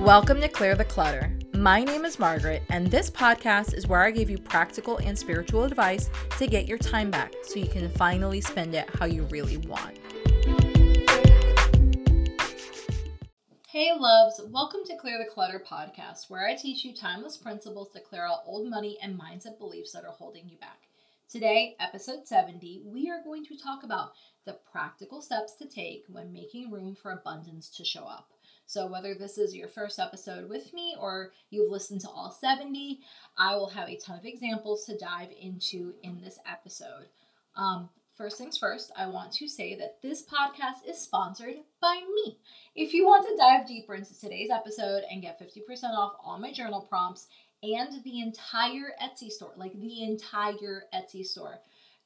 Welcome to Clear the Clutter. My name is Margaret, and this podcast is where I give you practical and spiritual advice to get your time back so you can finally spend it how you really want. Hey, loves, welcome to Clear the Clutter podcast, where I teach you timeless principles to clear out old money and mindset beliefs that are holding you back. Today, episode 70, we are going to talk about the practical steps to take when making room for abundance to show up. So, whether this is your first episode with me or you've listened to all 70, I will have a ton of examples to dive into in this episode. Um, first things first, I want to say that this podcast is sponsored by me. If you want to dive deeper into today's episode and get 50% off all my journal prompts and the entire Etsy store, like the entire Etsy store,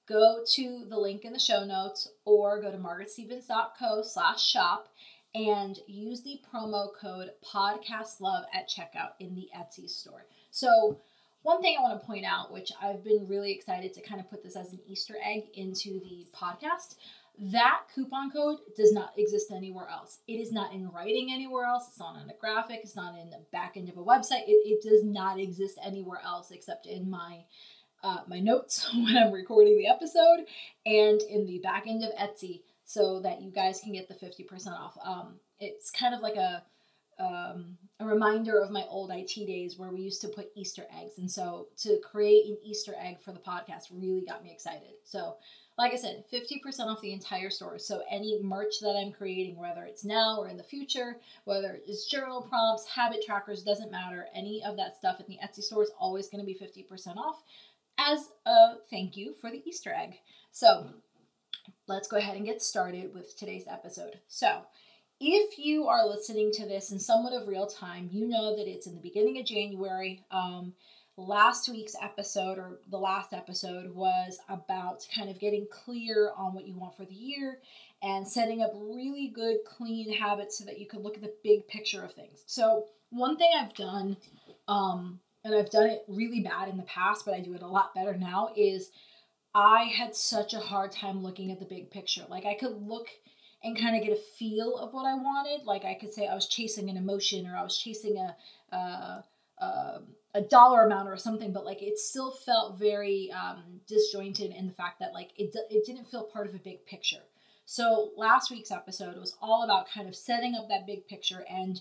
go to the link in the show notes or go to margaretstevens.co slash shop and use the promo code podcastlove at checkout in the Etsy store. So, one thing I want to point out, which I've been really excited to kind of put this as an Easter egg into the podcast, that coupon code does not exist anywhere else. It is not in writing anywhere else. It's not on a graphic. It's not in the back end of a website. It, it does not exist anywhere else except in my uh, my notes when I'm recording the episode and in the back end of Etsy so that you guys can get the 50% off. Um, it's kind of like a um, a reminder of my old IT days where we used to put Easter eggs. And so to create an Easter egg for the podcast really got me excited. So, like I said, 50% off the entire store. So, any merch that I'm creating, whether it's now or in the future, whether it's journal prompts, habit trackers, doesn't matter. Any of that stuff in the Etsy store is always going to be 50% off as a thank you for the Easter egg. So, let's go ahead and get started with today's episode. So, if you are listening to this in somewhat of real time, you know that it's in the beginning of January. Um, last week's episode, or the last episode, was about kind of getting clear on what you want for the year and setting up really good, clean habits so that you can look at the big picture of things. So, one thing I've done, um, and I've done it really bad in the past, but I do it a lot better now, is I had such a hard time looking at the big picture. Like I could look and kind of get a feel of what I wanted. Like I could say I was chasing an emotion or I was chasing a a, a dollar amount or something, but like it still felt very um, disjointed in the fact that like it it didn't feel part of a big picture. So last week's episode was all about kind of setting up that big picture and.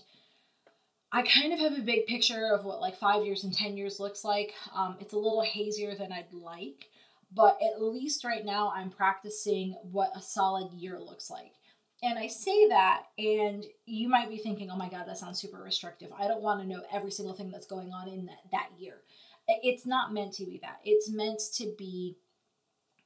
I kind of have a big picture of what like five years and 10 years looks like. Um, it's a little hazier than I'd like but at least right now I'm practicing what a solid year looks like. And I say that, and you might be thinking, oh my God, that sounds super restrictive. I don't want to know every single thing that's going on in that, that year. It's not meant to be that. It's meant to be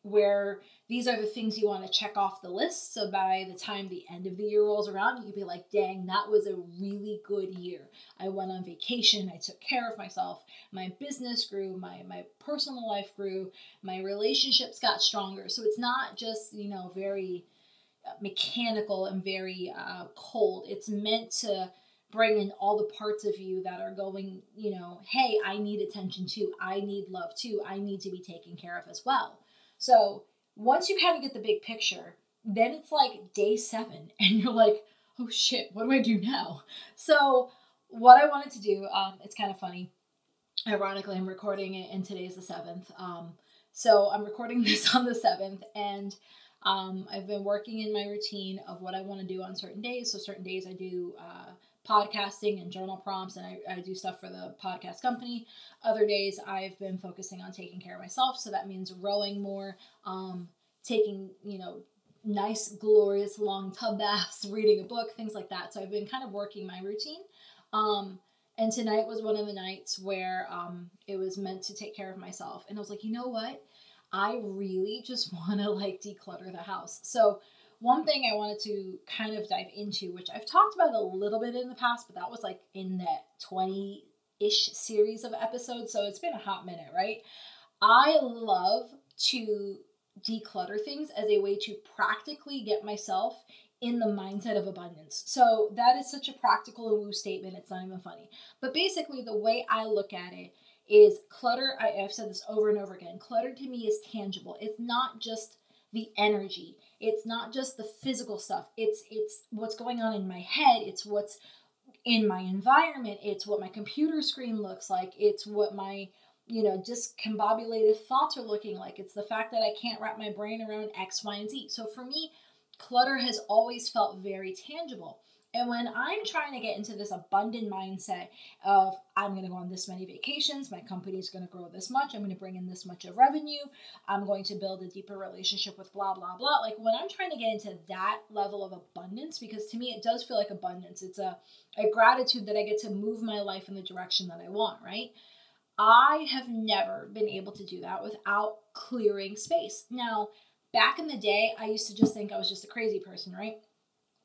where these are the things you want to check off the list. So by the time the end of the year rolls around, you would be like, dang, that was a really good year. I went on vacation, I took care of myself, my business grew, my, my personal life grew, my relationships got stronger. So it's not just, you know, very uh, mechanical and very uh, cold. It's meant to bring in all the parts of you that are going, you know, hey, I need attention too. I need love too. I need to be taken care of as well. So once you kind of get the big picture, then it's like day seven, and you're like, oh shit, what do I do now? So what I wanted to do, um, it's kind of funny. Ironically, I'm recording it, and today's the seventh. Um, so I'm recording this on the seventh, and um, I've been working in my routine of what I want to do on certain days. So certain days I do uh, podcasting and journal prompts, and I, I do stuff for the podcast company. Other days, I've been focusing on taking care of myself, so that means rowing more, um, taking, you know, nice, glorious long tub baths, reading a book, things like that. So I've been kind of working my routine. Um, and tonight was one of the nights where um, it was meant to take care of myself. And I was like, you know what? I really just want to like declutter the house. So one thing I wanted to kind of dive into, which I've talked about a little bit in the past, but that was like in that 20 ish series of episodes. So it's been a hot minute, right? I love to declutter things as a way to practically get myself in the mindset of abundance. So that is such a practical and woo statement. It's not even funny. But basically, the way I look at it is clutter. I, have said this over and over again. Clutter to me is tangible. It's not just the energy. It's not just the physical stuff. It's it's what's going on in my head. It's what's in my environment, it's what my computer screen looks like, it's what my you know, discombobulated thoughts are looking like. It's the fact that I can't wrap my brain around X, Y, and Z. So for me, clutter has always felt very tangible. And when I'm trying to get into this abundant mindset of I'm going to go on this many vacations, my company is going to grow this much, I'm going to bring in this much of revenue, I'm going to build a deeper relationship with blah blah blah. Like when I'm trying to get into that level of abundance because to me it does feel like abundance. It's a a gratitude that I get to move my life in the direction that I want, right? I have never been able to do that without clearing space. Now, back in the day, I used to just think I was just a crazy person, right?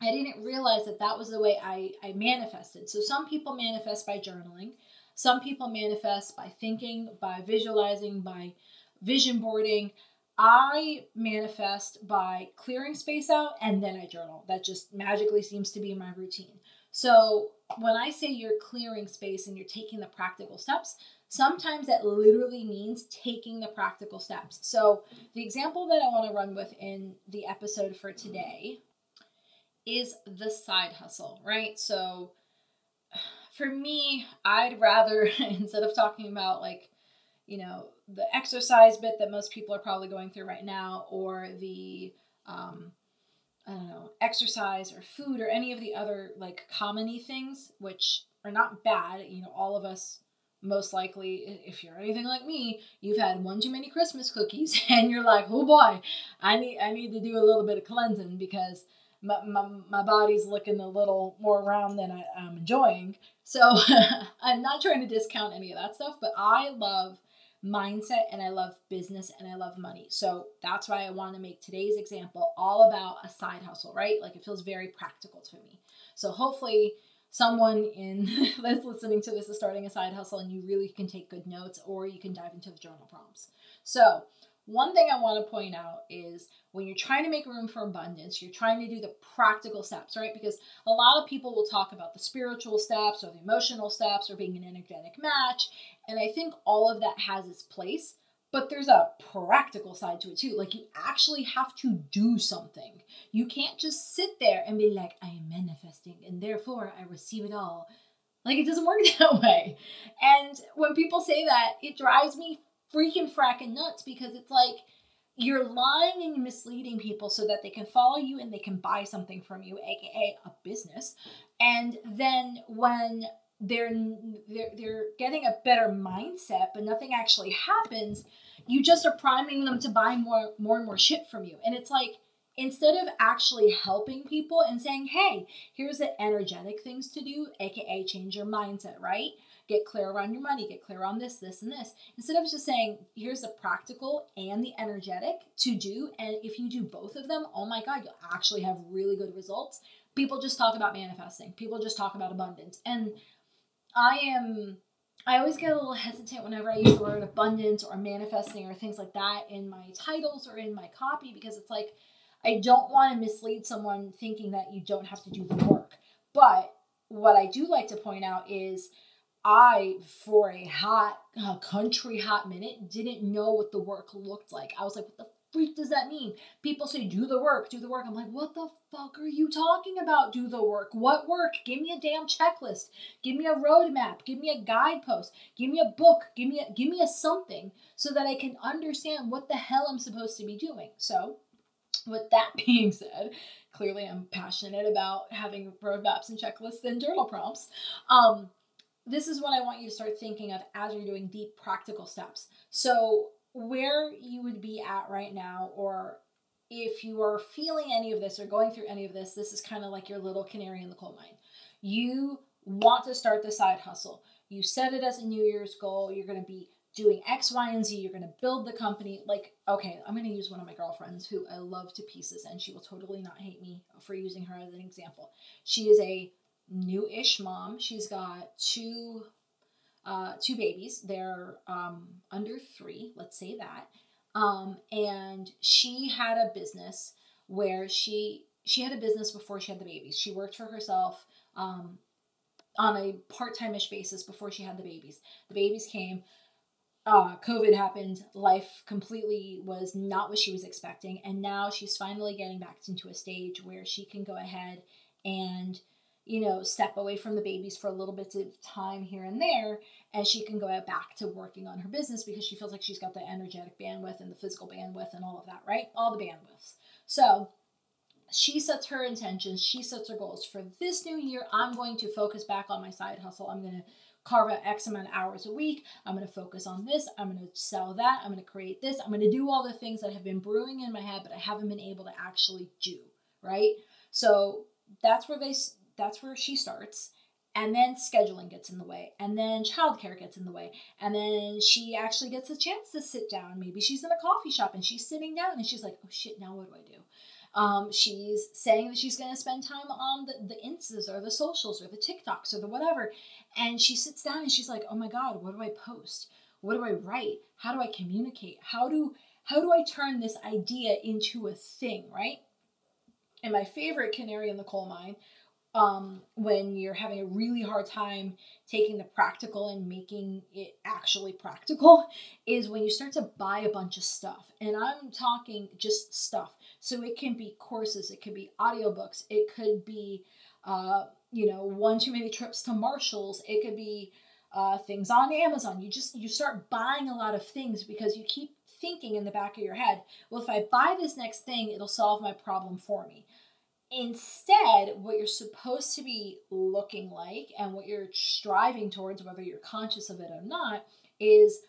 I didn't realize that that was the way I, I manifested. So, some people manifest by journaling, some people manifest by thinking, by visualizing, by vision boarding. I manifest by clearing space out and then I journal. That just magically seems to be my routine. So, when I say you're clearing space and you're taking the practical steps, sometimes that literally means taking the practical steps. So, the example that I want to run with in the episode for today is the side hustle, right? So, for me, I'd rather, instead of talking about like, you know, the exercise bit that most people are probably going through right now, or the, um, I don't know, exercise or food or any of the other like commony things, which are not bad. You know, all of us most likely if you're anything like me you've had one too many christmas cookies and you're like oh boy i need i need to do a little bit of cleansing because my, my, my body's looking a little more round than I, i'm enjoying. So i'm not trying to discount any of that stuff but i love mindset and i love business and i love money. So that's why i want to make today's example all about a side hustle right? Like it feels very practical to me. So hopefully someone in that's listening to this is starting a side hustle and you really can take good notes or you can dive into the journal prompts. So, one thing I want to point out is when you're trying to make room for abundance, you're trying to do the practical steps, right? Because a lot of people will talk about the spiritual steps or the emotional steps or being an energetic match. And I think all of that has its place but there's a practical side to it too. Like you actually have to do something. You can't just sit there and be like, I am manifesting and therefore I receive it all. Like it doesn't work that way. And when people say that, it drives me freaking fracking nuts because it's like you're lying and misleading people so that they can follow you and they can buy something from you, aka a business. And then when they're they're, they're getting a better mindset, but nothing actually happens, you just are priming them to buy more more and more shit from you. And it's like instead of actually helping people and saying, "Hey, here's the energetic things to do," aka change your mindset, right? Get clear around your money, get clear on this, this, and this. Instead of just saying, "Here's the practical and the energetic to do," and if you do both of them, oh my god, you'll actually have really good results. People just talk about manifesting. People just talk about abundance. And I am I always get a little hesitant whenever I use the word abundance or manifesting or things like that in my titles or in my copy because it's like I don't want to mislead someone thinking that you don't have to do the work. But what I do like to point out is I, for a hot uh, country hot minute, didn't know what the work looked like. I was like, what the freak does that mean? People say, do the work, do the work. I'm like, what the fuck are you talking about? Do the work. What work? Give me a damn checklist. Give me a roadmap. Give me a guidepost. Give me a book. Give me a give me a something so that I can understand what the hell I'm supposed to be doing. So, with that being said, clearly I'm passionate about having roadmaps and checklists and journal prompts. Um, this is what I want you to start thinking of as you're doing deep practical steps. So where you would be at right now, or if you are feeling any of this or going through any of this, this is kind of like your little canary in the coal mine. You want to start the side hustle. You set it as a New Year's goal. You're going to be doing X, Y, and Z. You're going to build the company. Like, okay, I'm going to use one of my girlfriends who I love to pieces, and she will totally not hate me for using her as an example. She is a new ish mom. She's got two uh, two babies. They're um, under three, let's say that. Um, and she had a business where she she had a business before she had the babies. She worked for herself um, on a part timeish basis before she had the babies. The babies came. Uh, COVID happened. Life completely was not what she was expecting, and now she's finally getting back into a stage where she can go ahead and you know, step away from the babies for a little bit of time here and there, and she can go out back to working on her business because she feels like she's got the energetic bandwidth and the physical bandwidth and all of that, right? All the bandwidths. So she sets her intentions, she sets her goals. For this new year, I'm going to focus back on my side hustle. I'm going to carve out X amount of hours a week. I'm going to focus on this. I'm going to sell that. I'm going to create this. I'm going to do all the things that have been brewing in my head, but I haven't been able to actually do, right? So that's where they that's where she starts. And then scheduling gets in the way, and then childcare gets in the way, and then she actually gets a chance to sit down. Maybe she's in a coffee shop and she's sitting down and she's like, "Oh shit, now what do I do?" Um, she's saying that she's going to spend time on the, the Instas or the socials or the TikToks or the whatever. And she sits down and she's like, oh my God, what do I post? What do I write? How do I communicate? How do how do I turn this idea into a thing, right? And my favorite canary in the coal mine, um, when you're having a really hard time taking the practical and making it actually practical, is when you start to buy a bunch of stuff. And I'm talking just stuff. So it can be courses, it could be audiobooks, it could be, uh, you know, one too many trips to Marshalls, it could be uh, things on Amazon. You just you start buying a lot of things because you keep thinking in the back of your head, well, if I buy this next thing, it'll solve my problem for me. Instead, what you're supposed to be looking like and what you're striving towards, whether you're conscious of it or not, is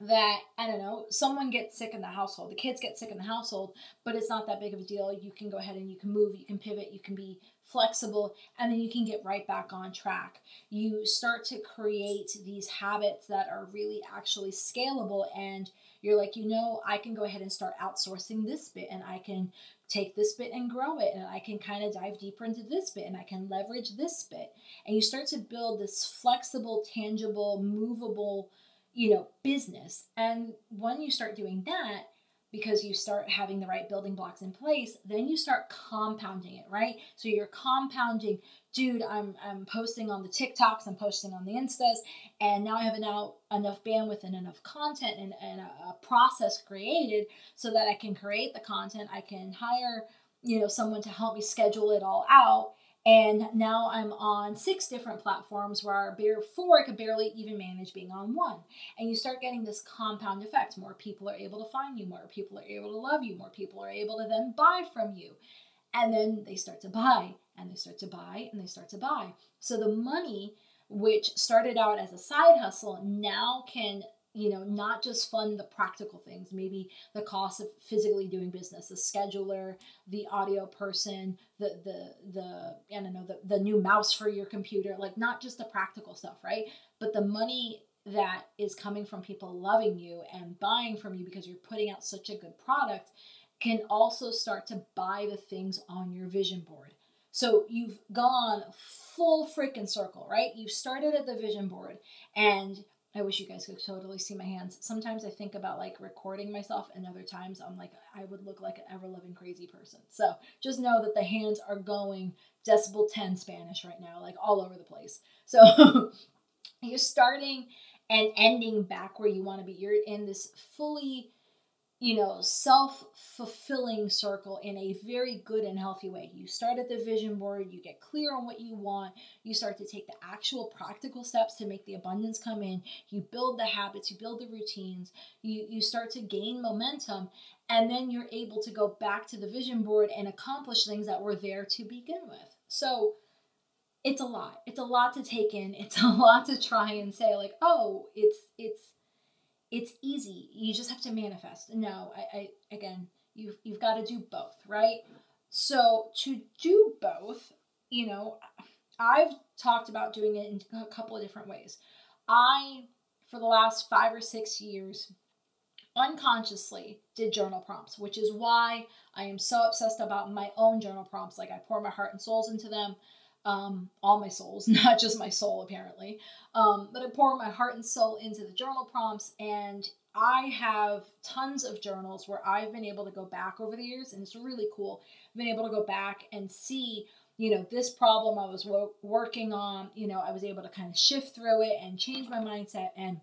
that I don't know, someone gets sick in the household, the kids get sick in the household, but it's not that big of a deal. You can go ahead and you can move, you can pivot, you can be flexible, and then you can get right back on track. You start to create these habits that are really actually scalable, and you're like, you know, I can go ahead and start outsourcing this bit, and I can take this bit and grow it, and I can kind of dive deeper into this bit, and I can leverage this bit. And you start to build this flexible, tangible, movable you know, business. And when you start doing that, because you start having the right building blocks in place, then you start compounding it, right? So you're compounding, dude, I'm I'm posting on the TikToks, I'm posting on the Instas, and now I have now enough bandwidth and enough content and, and a, a process created so that I can create the content, I can hire, you know, someone to help me schedule it all out and now I'm on six different platforms where before I could barely even manage being on one. And you start getting this compound effect. More people are able to find you, more people are able to love you, more people are able to then buy from you. And then they start to buy, and they start to buy, and they start to buy. So the money, which started out as a side hustle, now can you know, not just fund the practical things, maybe the cost of physically doing business, the scheduler, the audio person, the the the I don't know, the, the new mouse for your computer, like not just the practical stuff, right? But the money that is coming from people loving you and buying from you because you're putting out such a good product can also start to buy the things on your vision board. So you've gone full freaking circle, right? You started at the vision board and I wish you guys could totally see my hands. Sometimes I think about like recording myself, and other times I'm like, I would look like an ever loving crazy person. So just know that the hands are going decibel 10 Spanish right now, like all over the place. So you're starting and ending back where you want to be. You're in this fully you know, self fulfilling circle in a very good and healthy way. You start at the vision board, you get clear on what you want, you start to take the actual practical steps to make the abundance come in, you build the habits, you build the routines, you, you start to gain momentum, and then you're able to go back to the vision board and accomplish things that were there to begin with. So, it's a lot. It's a lot to take in. It's a lot to try and say like, "Oh, it's it's it's easy. You just have to manifest. No, I, I again, you've you've got to do both, right? So to do both, you know, I've talked about doing it in a couple of different ways. I, for the last five or six years, unconsciously did journal prompts, which is why I am so obsessed about my own journal prompts. Like I pour my heart and souls into them um, all my souls, not just my soul, apparently. Um, but I pour my heart and soul into the journal prompts, and I have tons of journals where I've been able to go back over the years, and it's really cool. I've been able to go back and see, you know, this problem I was wo- working on. You know, I was able to kind of shift through it and change my mindset, and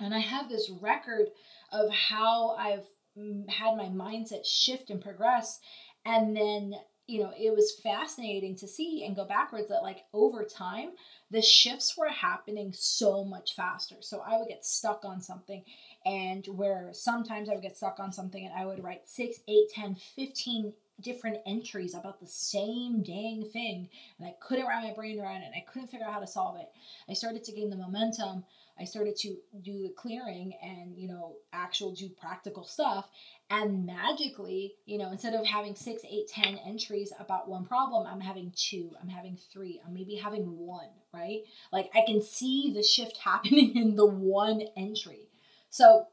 and I have this record of how I've mm, had my mindset shift and progress, and then you know, it was fascinating to see and go backwards that like over time, the shifts were happening so much faster. So I would get stuck on something and where sometimes I would get stuck on something and I would write 6, 8, 10, 15 different entries about the same dang thing and I couldn't wrap my brain around it and I couldn't figure out how to solve it. I started to gain the momentum. I started to do the clearing and, you know, actual do practical stuff. And magically, you know, instead of having six, eight, ten entries about one problem, I'm having two, I'm having three, I'm maybe having one, right? Like I can see the shift happening in the one entry. So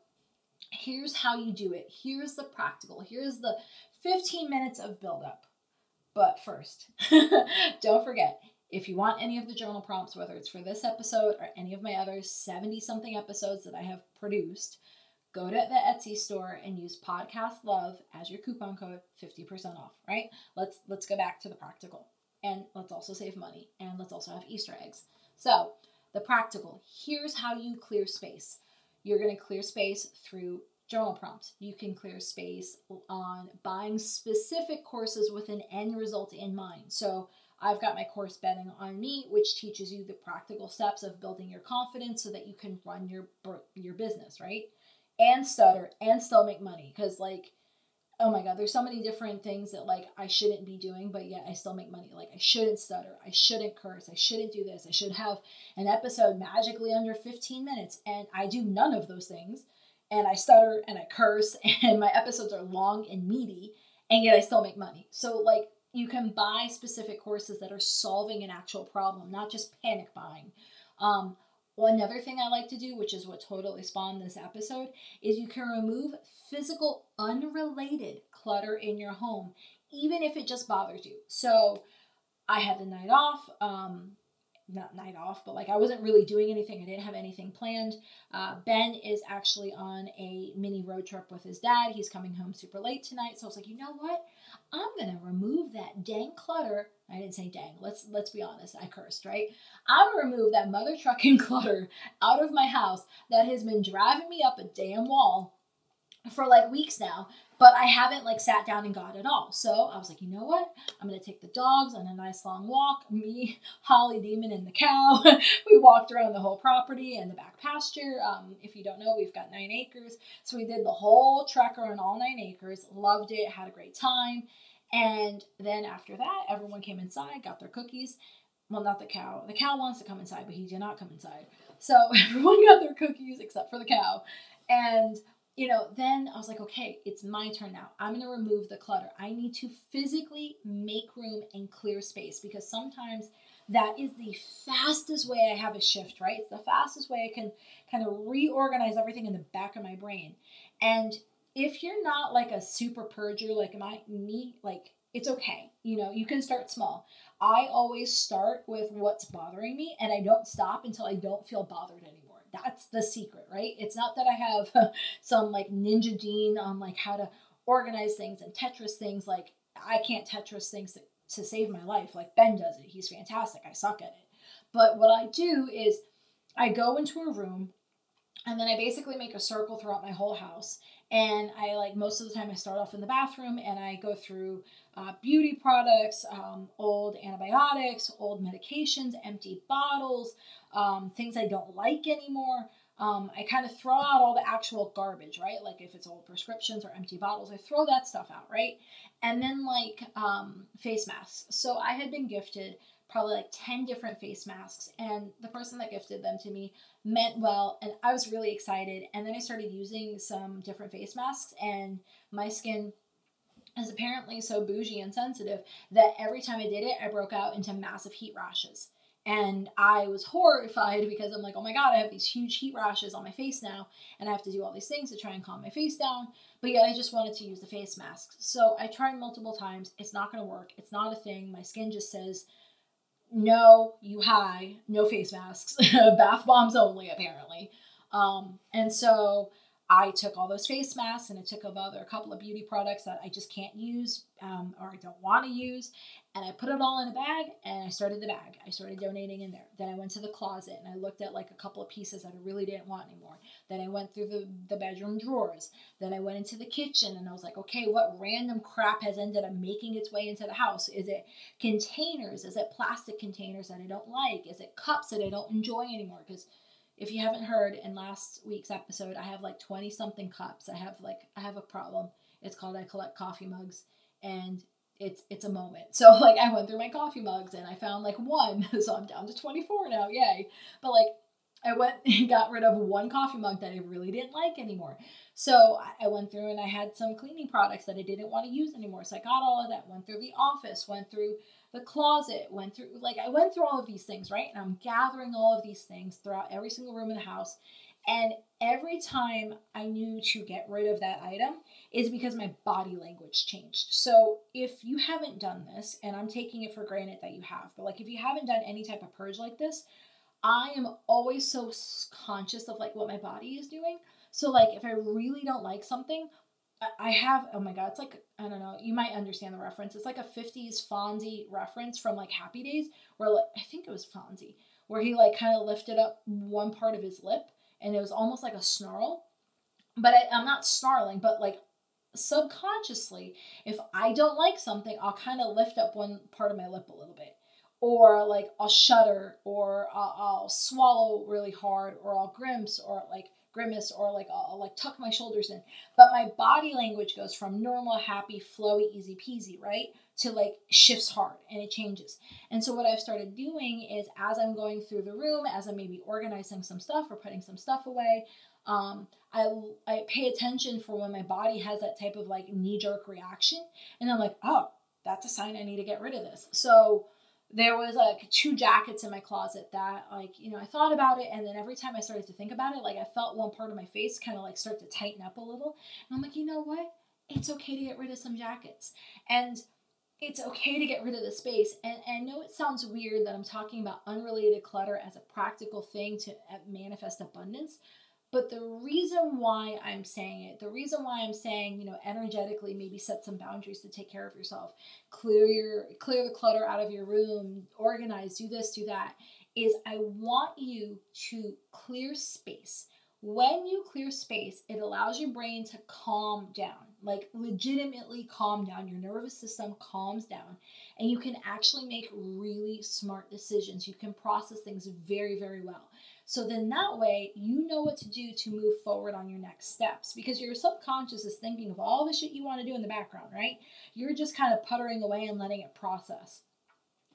here's how you do it. Here's the practical. Here's the 15 minutes of buildup. But first, don't forget, if you want any of the journal prompts, whether it's for this episode or any of my other 70 something episodes that I have produced, go to the Etsy store and use podcast love as your coupon code 50% off, right? Let's let's go back to the practical. And let's also save money and let's also have Easter eggs. So, the practical, here's how you clear space. You're going to clear space through journal prompts. You can clear space on buying specific courses with an end result in mind. So, I've got my course Betting on Me, which teaches you the practical steps of building your confidence so that you can run your your business, right? And stutter and still make money cuz like oh my god, there's so many different things that like I shouldn't be doing, but yet I still make money. Like I shouldn't stutter, I shouldn't curse, I shouldn't do this. I should have an episode magically under 15 minutes and I do none of those things. And I stutter and I curse and my episodes are long and meaty and yet I still make money. So like you can buy specific courses that are solving an actual problem, not just panic buying. Um, another thing I like to do, which is what totally spawned this episode, is you can remove physical, unrelated clutter in your home, even if it just bothers you. So I had the night off. Um, not night off, but like I wasn't really doing anything. I didn't have anything planned. Uh, ben is actually on a mini road trip with his dad. He's coming home super late tonight, so I was like, you know what? I'm gonna remove that dang clutter. I didn't say dang. Let's let's be honest. I cursed, right? I'm gonna remove that mother trucking clutter out of my house that has been driving me up a damn wall for like weeks now but I haven't like sat down and got it all. So I was like, you know what? I'm gonna take the dogs on a nice long walk. Me, Holly Demon, and the cow. we walked around the whole property and the back pasture. Um, if you don't know, we've got nine acres. So we did the whole trek around all nine acres. Loved it. Had a great time. And then after that, everyone came inside, got their cookies. Well, not the cow. The cow wants to come inside, but he did not come inside. So everyone got their cookies except for the cow. And you know, then I was like, okay, it's my turn now. I'm going to remove the clutter. I need to physically make room and clear space because sometimes that is the fastest way I have a shift, right? It's the fastest way I can kind of reorganize everything in the back of my brain. And if you're not like a super purger like my me, like it's okay. You know, you can start small. I always start with what's bothering me and I don't stop until I don't feel bothered anymore. That's the secret, right? It's not that I have some like ninja gene on like how to organize things and Tetris things. Like I can't Tetris things to, to save my life. Like Ben does it. He's fantastic. I suck at it. But what I do is I go into a room and then I basically make a circle throughout my whole house. And I like most of the time I start off in the bathroom and I go through uh, beauty products, um, old antibiotics, old medications, empty bottles, um, things I don't like anymore. Um, I kind of throw out all the actual garbage, right? Like if it's old prescriptions or empty bottles, I throw that stuff out, right? And then like um, face masks. So I had been gifted probably like 10 different face masks, and the person that gifted them to me meant well, and I was really excited. And then I started using some different face masks, and my skin is apparently so bougie and sensitive that every time I did it, I broke out into massive heat rashes. And I was horrified because I'm like, oh my God, I have these huge heat rashes on my face now, and I have to do all these things to try and calm my face down. But yet, I just wanted to use the face masks. So I tried multiple times. It's not going to work. It's not a thing. My skin just says, no, you high, no face masks, bath bombs only, apparently. Um, and so I took all those face masks and I took other a couple of beauty products that I just can't use um, or I don't want to use, and I put it all in a bag and I started the bag. I started donating in there. Then I went to the closet and I looked at like a couple of pieces that I really didn't want anymore. Then I went through the, the bedroom drawers. Then I went into the kitchen and I was like, okay, what random crap has ended up making its way into the house? Is it containers? Is it plastic containers that I don't like? Is it cups that I don't enjoy anymore? Because if you haven't heard in last week's episode, I have like 20 something cups. I have like I have a problem. It's called I collect coffee mugs and it's it's a moment. So like I went through my coffee mugs and I found like one. So I'm down to 24 now. Yay. But like I went and got rid of one coffee mug that I really didn't like anymore. So I went through and I had some cleaning products that I didn't want to use anymore. So I got all of that, went through the office, went through the closet, went through, like, I went through all of these things, right? And I'm gathering all of these things throughout every single room in the house. And every time I knew to get rid of that item is because my body language changed. So if you haven't done this, and I'm taking it for granted that you have, but like if you haven't done any type of purge like this, I am always so conscious of like what my body is doing. So like if I really don't like something, I have oh my god, it's like I don't know, you might understand the reference. It's like a 50s Fonzie reference from like Happy Days, where like I think it was Fonzie, where he like kind of lifted up one part of his lip and it was almost like a snarl. But I, I'm not snarling, but like subconsciously, if I don't like something, I'll kind of lift up one part of my lip a little bit. Or like I'll shudder, or I'll, I'll swallow really hard, or I'll grimace, or like grimace or like I'll, I'll, like tuck my shoulders in. But my body language goes from normal, happy, flowy, easy peasy, right? To like shifts hard and it changes. And so what I've started doing is as I'm going through the room, as I'm maybe organizing some stuff or putting some stuff away, um, I, I pay attention for when my body has that type of like knee jerk reaction. And I'm like, oh, that's a sign I need to get rid of this. So there was like two jackets in my closet that like you know i thought about it and then every time i started to think about it like i felt one part of my face kind of like start to tighten up a little. And i'm like you know what? It's okay to get rid of some jackets. And it's okay to get rid of the space. And, and i know it sounds weird that i'm talking about unrelated clutter as a practical thing to uh, manifest abundance but the reason why I'm saying it, the reason why I'm saying, you know, energetically maybe set some boundaries to take care of yourself, clear your clear the clutter out of your room, organize, do this, do that, is I want you to clear space. When you clear space, it allows your brain to calm down, like legitimately calm down. Your nervous system calms down, and you can actually make really smart decisions. You can process things very, very well. So then that way you know what to do to move forward on your next steps because your subconscious is thinking of all the shit you want to do in the background, right? You're just kind of puttering away and letting it process.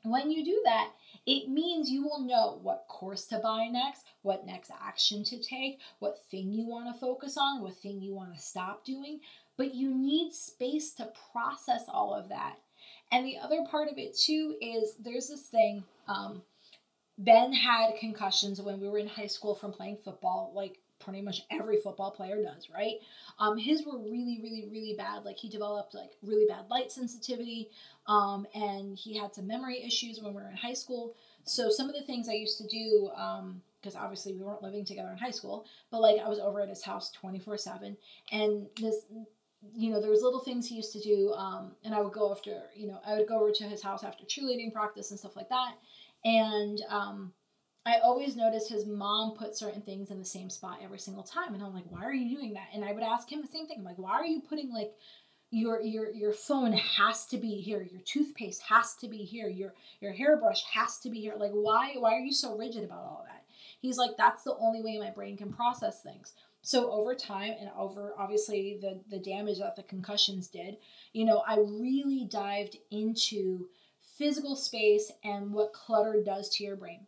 When you do that, it means you will know what course to buy next, what next action to take, what thing you want to focus on, what thing you want to stop doing. But you need space to process all of that. And the other part of it too is there's this thing, um, Ben had concussions when we were in high school from playing football, like pretty much every football player does, right? Um, his were really, really, really bad. Like he developed like really bad light sensitivity, um, and he had some memory issues when we were in high school. So some of the things I used to do, because um, obviously we weren't living together in high school, but like I was over at his house twenty four seven, and this you know, there was little things he used to do, um, and I would go after, you know, I would go over to his house after cheerleading practice and stuff like that, and um, I always noticed his mom put certain things in the same spot every single time. And I'm like, why are you doing that? And I would ask him the same thing. I'm like, why are you putting like your your your phone has to be here, your toothpaste has to be here, your your hairbrush has to be here. Like why why are you so rigid about all that? He's like, that's the only way my brain can process things. So over time and over obviously the the damage that the concussions did, you know, I really dived into physical space and what clutter does to your brain.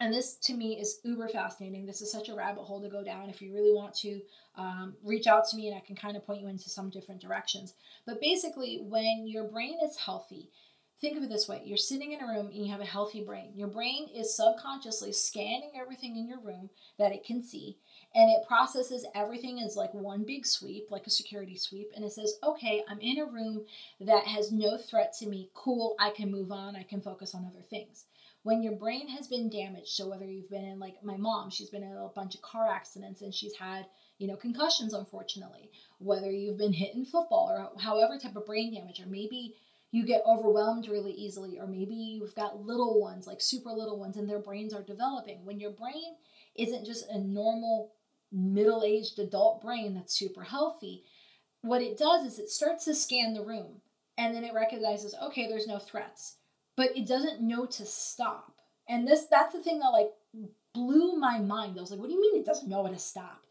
And this to me is uber fascinating. This is such a rabbit hole to go down. If you really want to um, reach out to me, and I can kind of point you into some different directions. But basically, when your brain is healthy, think of it this way you're sitting in a room and you have a healthy brain. Your brain is subconsciously scanning everything in your room that it can see and it processes everything as like one big sweep, like a security sweep, and it says, okay, I'm in a room that has no threat to me. Cool, I can move on, I can focus on other things. When your brain has been damaged, so whether you've been in like my mom, she's been in a bunch of car accidents and she's had you know, concussions, unfortunately, whether you've been hit in football or however type of brain damage, or maybe you get overwhelmed really easily, or maybe you've got little ones, like super little ones, and their brains are developing. When your brain isn't just a normal middle aged adult brain that's super healthy, what it does is it starts to scan the room and then it recognizes, okay, there's no threats, but it doesn't know to stop. And this that's the thing that like blew my mind. I was like, what do you mean it doesn't know how to stop?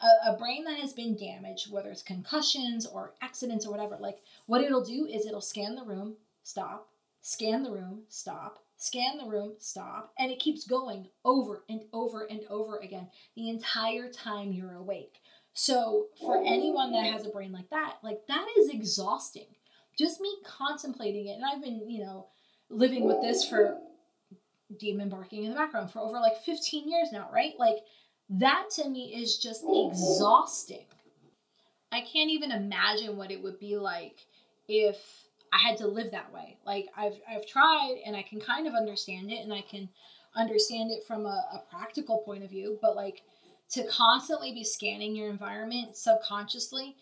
A, a, brain that has been damaged, whether it's concussions or accidents or whatever, like what it'll do is it'll scan the room, stop, scan the room, stop, scan the room, stop, and it keeps going over and over and over again the entire time you're awake. So, for anyone that has a brain like that, like that is exhausting. Just me contemplating it, and I've been, you know, living with this for demon barking in the background for over like 15 years now, right? Like that to me is just exhausting. I can't even imagine what it would be like if I had to live that way. Like I've I've tried and I can kind of understand it and I can understand it from a, a practical point of view, but like to constantly be scanning your environment subconsciously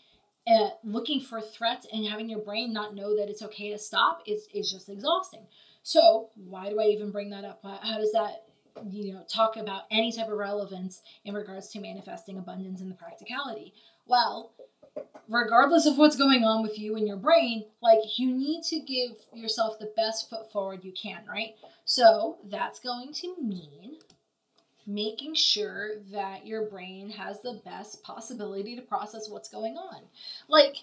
and looking for threats and having your brain not know that it's okay to stop is, is just exhausting. So why do I even bring that up? How does that you know talk about any type of relevance in regards to manifesting abundance and the practicality? Well, regardless of what's going on with you and your brain, like you need to give yourself the best foot forward you can, right? So that's going to mean making sure that your brain has the best possibility to process what's going on. Like,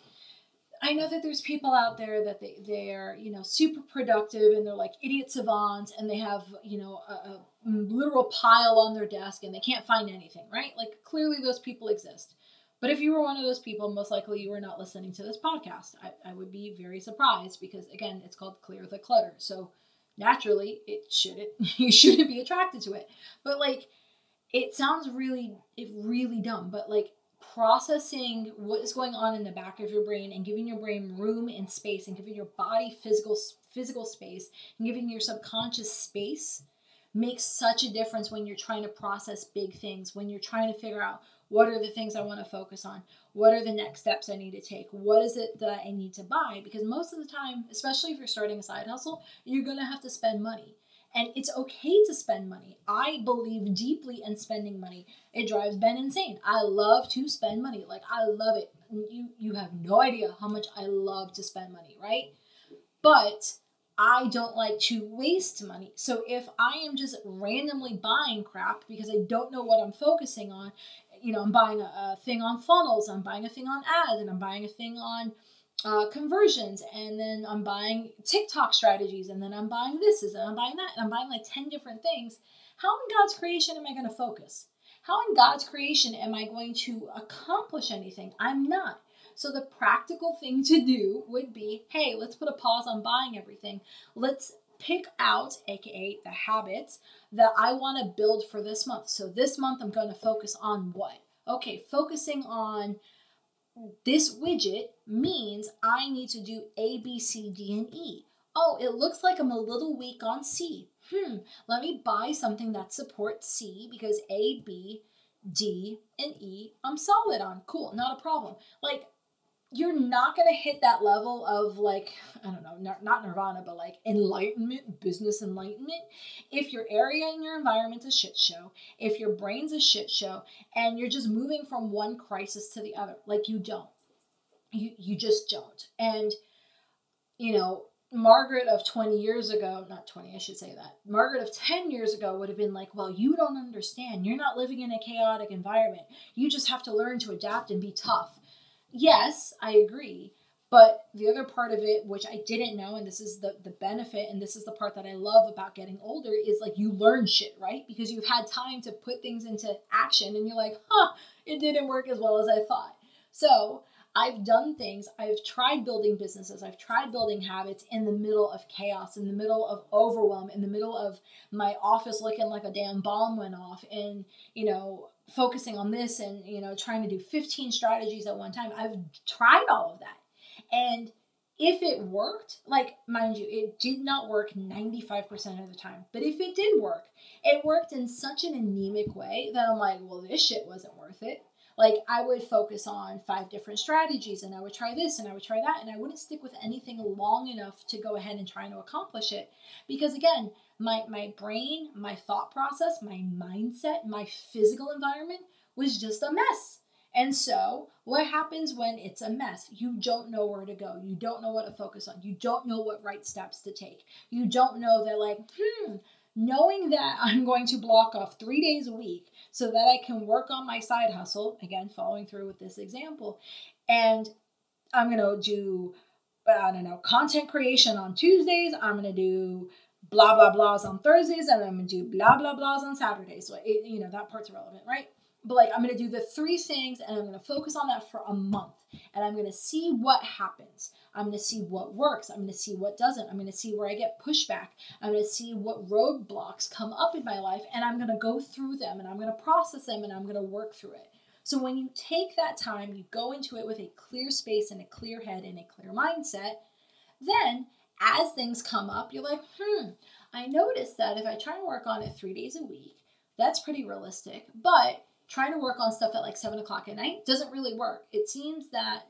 I know that there's people out there that they, they're, you know, super productive and they're like idiot savants and they have, you know, a, a literal pile on their desk and they can't find anything, right? Like, clearly those people exist. But if you were one of those people, most likely you were not listening to this podcast. I, I would be very surprised because, again, it's called Clear the Clutter. So naturally, it shouldn't, you shouldn't be attracted to it. But like, it sounds really, it really dumb, but like processing what is going on in the back of your brain and giving your brain room and space and giving your body physical physical space and giving your subconscious space makes such a difference when you're trying to process big things when you're trying to figure out what are the things I want to focus on? What are the next steps I need to take? What is it that I need to buy? Because most of the time, especially if you're starting a side hustle, you're going to have to spend money. And it's okay to spend money. I believe deeply in spending money. It drives Ben insane. I love to spend money. Like I love it. You you have no idea how much I love to spend money, right? But I don't like to waste money. So if I am just randomly buying crap because I don't know what I'm focusing on, you know, I'm buying a, a thing on funnels, I'm buying a thing on ads, and I'm buying a thing on uh, conversions, and then I'm buying TikTok strategies, and then I'm buying this, and I'm buying that, and I'm buying like 10 different things. How in God's creation am I going to focus? How in God's creation am I going to accomplish anything? I'm not. So the practical thing to do would be hey, let's put a pause on buying everything. Let's pick out, aka the habits, that I want to build for this month. So this month I'm going to focus on what? Okay, focusing on this widget means I need to do A, B, C, D, and E. Oh, it looks like I'm a little weak on C. Hmm, let me buy something that supports C because A, B, D, and E I'm solid on. Cool, not a problem. Like you're not going to hit that level of like i don't know not nirvana but like enlightenment business enlightenment. If your area and your environment's a shit show if your brain's a shit show and you're just moving from one crisis to the other like you don't. You you just don't. And you know margaret of 20 years ago not 20 i should say that. Margaret of 10 years ago would have been like well you don't understand. You're not living in a chaotic environment. You just have to learn to adapt and be tough yes, I agree. But the other part of it, which I didn't know, and this is the, the benefit, and this is the part that I love about getting older, is like you learn shit, right? Because you've had time to put things into action and you're like, huh, it didn't work as well as I thought. So I've done things, I've tried building businesses, I've tried building habits in the middle of chaos, in the middle of overwhelm, in the middle of my office looking like a damn bomb went off, and, you know, focusing on this and you know trying to do 15 strategies at one time i've tried all of that. And if it worked like mind you it did not work 95% of the time but if it did work it worked in such an anemic way that i'm like well this shit wasn't worth it Like I would focus on five different strategies and I would try this and I would try that and I wouldn't stick with anything long enough to go ahead and try to accomplish it. Because again, my my brain, my thought process, my mindset, my physical environment was just a mess. And so, what happens when it's a mess? You don't know where to go. You don't know what to focus on. You don't know what right steps to take. You don't know that, like, hmm, knowing that I'm going to block off three days a week so that I can work on my side hustle, again, following through with this example, and I'm going to do, I don't know, content creation on Tuesdays. I'm going to do blah, blah, blahs on Thursdays, and I'm going to do blah, blah, blahs on Saturdays. So, it, you know, that part's irrelevant, right? but like I'm gonna do the three things and I'm gonna focus on that for a month and I'm gonna see what happens. I'm gonna see what works. I'm gonna see what doesn't. I'm gonna see where I get pushback. I'm gonna see what roadblocks come up in my life and I'm gonna go through them and I'm gonna process them and I'm gonna work through it. So when you take that time, you go into it with a clear space and a clear head and a clear mindset, then as things come up, you're like, hmm, I noticed that if I try and work on it three days a week, that's pretty realistic. But trying to work on stuff at like seven o'clock at night doesn't really work. It seems that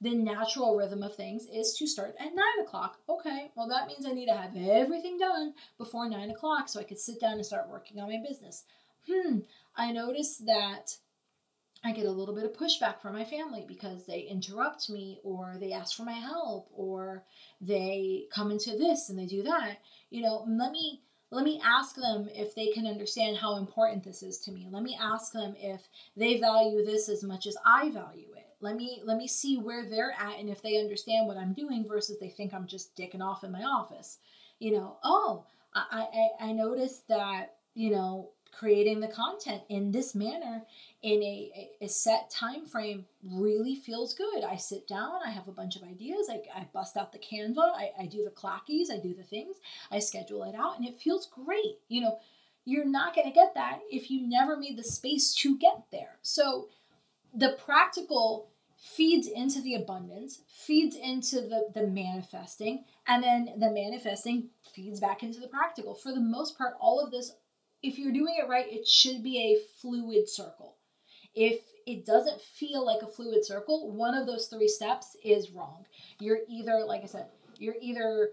the natural rhythm of things is to start at nine o'clock. Okay, well, that means I need to have everything done before nine o'clock so I could sit down and start working on my business. Hmm, I notice that I get a little bit of pushback from my family because they interrupt me or they ask for my help or they come into this and they do that. You know, let me let me ask them if they can understand how important this is to me. Let me ask them if they value this as much as I value it. Let me let me see where they're at and if they understand what I'm doing versus they think I'm just dicking off in my office. You know, oh, I I, I noticed that you know creating the content in this manner in a, a, set time frame really feels good. I sit down i have a bunch of ideas i, I bust out the canva I, I do the clockies i do the things i schedule it out and it feels great. You know you're not going to get that if you never made the space to get there. So the practical feeds into the abundance feeds into the, the manifesting and then the manifesting feeds back into the practical for the most part all of this if you're doing it right, it should be a fluid circle. If it doesn't feel like a fluid circle, one of those three steps is wrong. You're either, like I said, you're either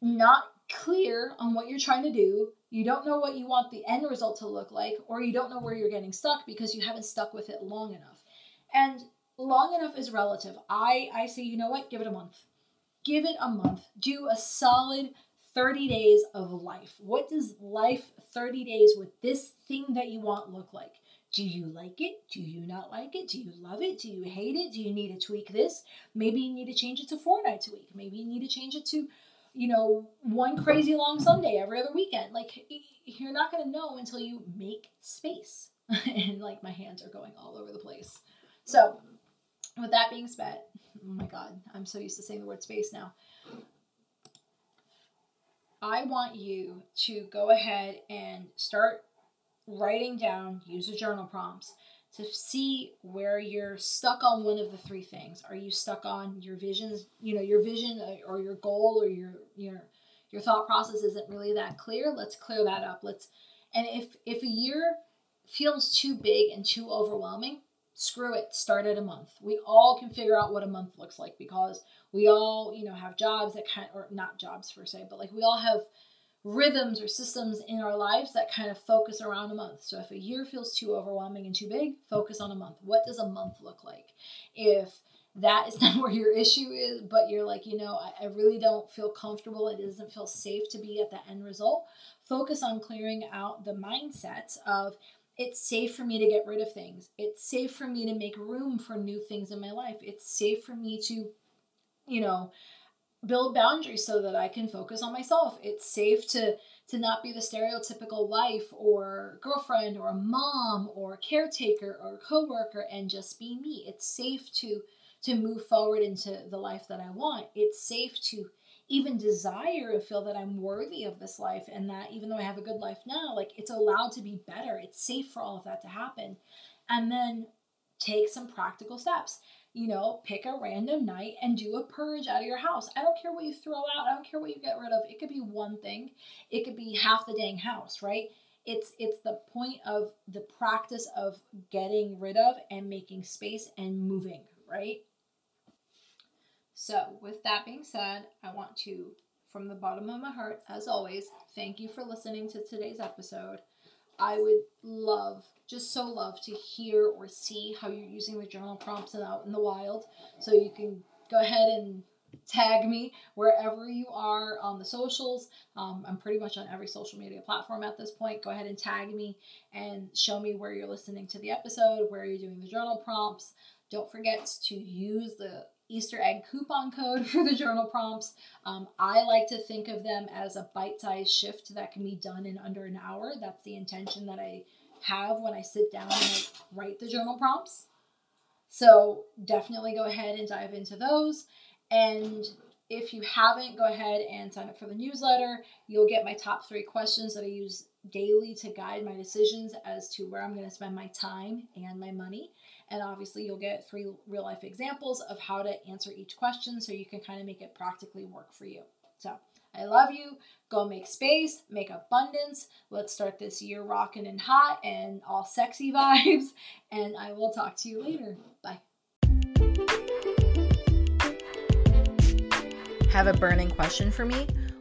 not clear on what you're trying to do, you don't know what you want the end result to look like, or you don't know where you're getting stuck because you haven't stuck with it long enough. And long enough is relative. I I say, you know what? Give it a month. Give it a month. Do a solid 30 days of life. What does life 30 days with this thing that you want look like? Do you like it? Do you not like it? Do you love it? Do you hate it? Do you need to tweak this? Maybe you need to change it to four nights a week. Maybe you need to change it to, you know, one crazy long Sunday every other weekend. Like, you're not going to know until you make space. and like, my hands are going all over the place. So, with that being said, oh my God, I'm so used to saying the word space now. I want you to go ahead and start writing down user journal prompts to see where you're stuck on one of the three things. Are you stuck on your visions, you know, your vision uh, or your goal or your your your thought process isn't really that clear? Let's clear that up. Let's and if if a year feels too big and too overwhelming, screw it, start at a month. We all can figure out what a month looks like because we all, you know, have jobs that kind or not jobs per se, but like we all have rhythms or systems in our lives that kind of focus around a month. So if a year feels too overwhelming and too big, focus on a month. What does a month look like? If that is not where your issue is, but you're like, you know, I, I really don't feel comfortable. It doesn't feel safe to be at the end result. Focus on clearing out the mindsets of it's safe for me to get rid of things. It's safe for me to make room for new things in my life. It's safe for me to, you know, build boundaries so that I can focus on myself. It's safe to to not be the stereotypical wife or girlfriend or mom or caretaker or coworker and just be me. It's safe to to move forward into the life that I want. It's safe to even desire and feel that I'm worthy of this life and that even though I have a good life now, like it's allowed to be better. It's safe for all of that to happen. And then take some practical steps. You know, pick a random night and do a purge out of your house. I don't care what you throw out, I don't care what you get rid of. It could be one thing, it could be half the dang house, right? it's it's the point of the practice of getting rid of and making space and moving, right? So, with that being said, I want to from the bottom of my heart, as always, thank you for listening to today's episode. I would love, just so love, to hear or see how you're using the journal prompts out in the wild. So you can go ahead and tag me wherever you are on the socials. Um, I'm pretty much on every social media platform at this point. Go ahead and tag me and show me where you're listening to the episode, where you're doing the journal prompts. Don't forget to use the Easter egg coupon code for the journal prompts. Um, I like to think of them as a bite sized shift that can be done in under an hour. That's the intention that I have when I sit down and write the journal prompts. So definitely go ahead and dive into those. And if you haven't, go ahead and sign up for the newsletter. You'll get my top three questions that I use daily to guide my decisions as to where I'm going to spend my time and my money. And obviously, you'll get three real life examples of how to answer each question so you can kind of make it practically work for you. So, I love you. Go make space, make abundance. Let's start this year rocking and hot and all sexy vibes. And I will talk to you later. Bye. Have a burning question for me?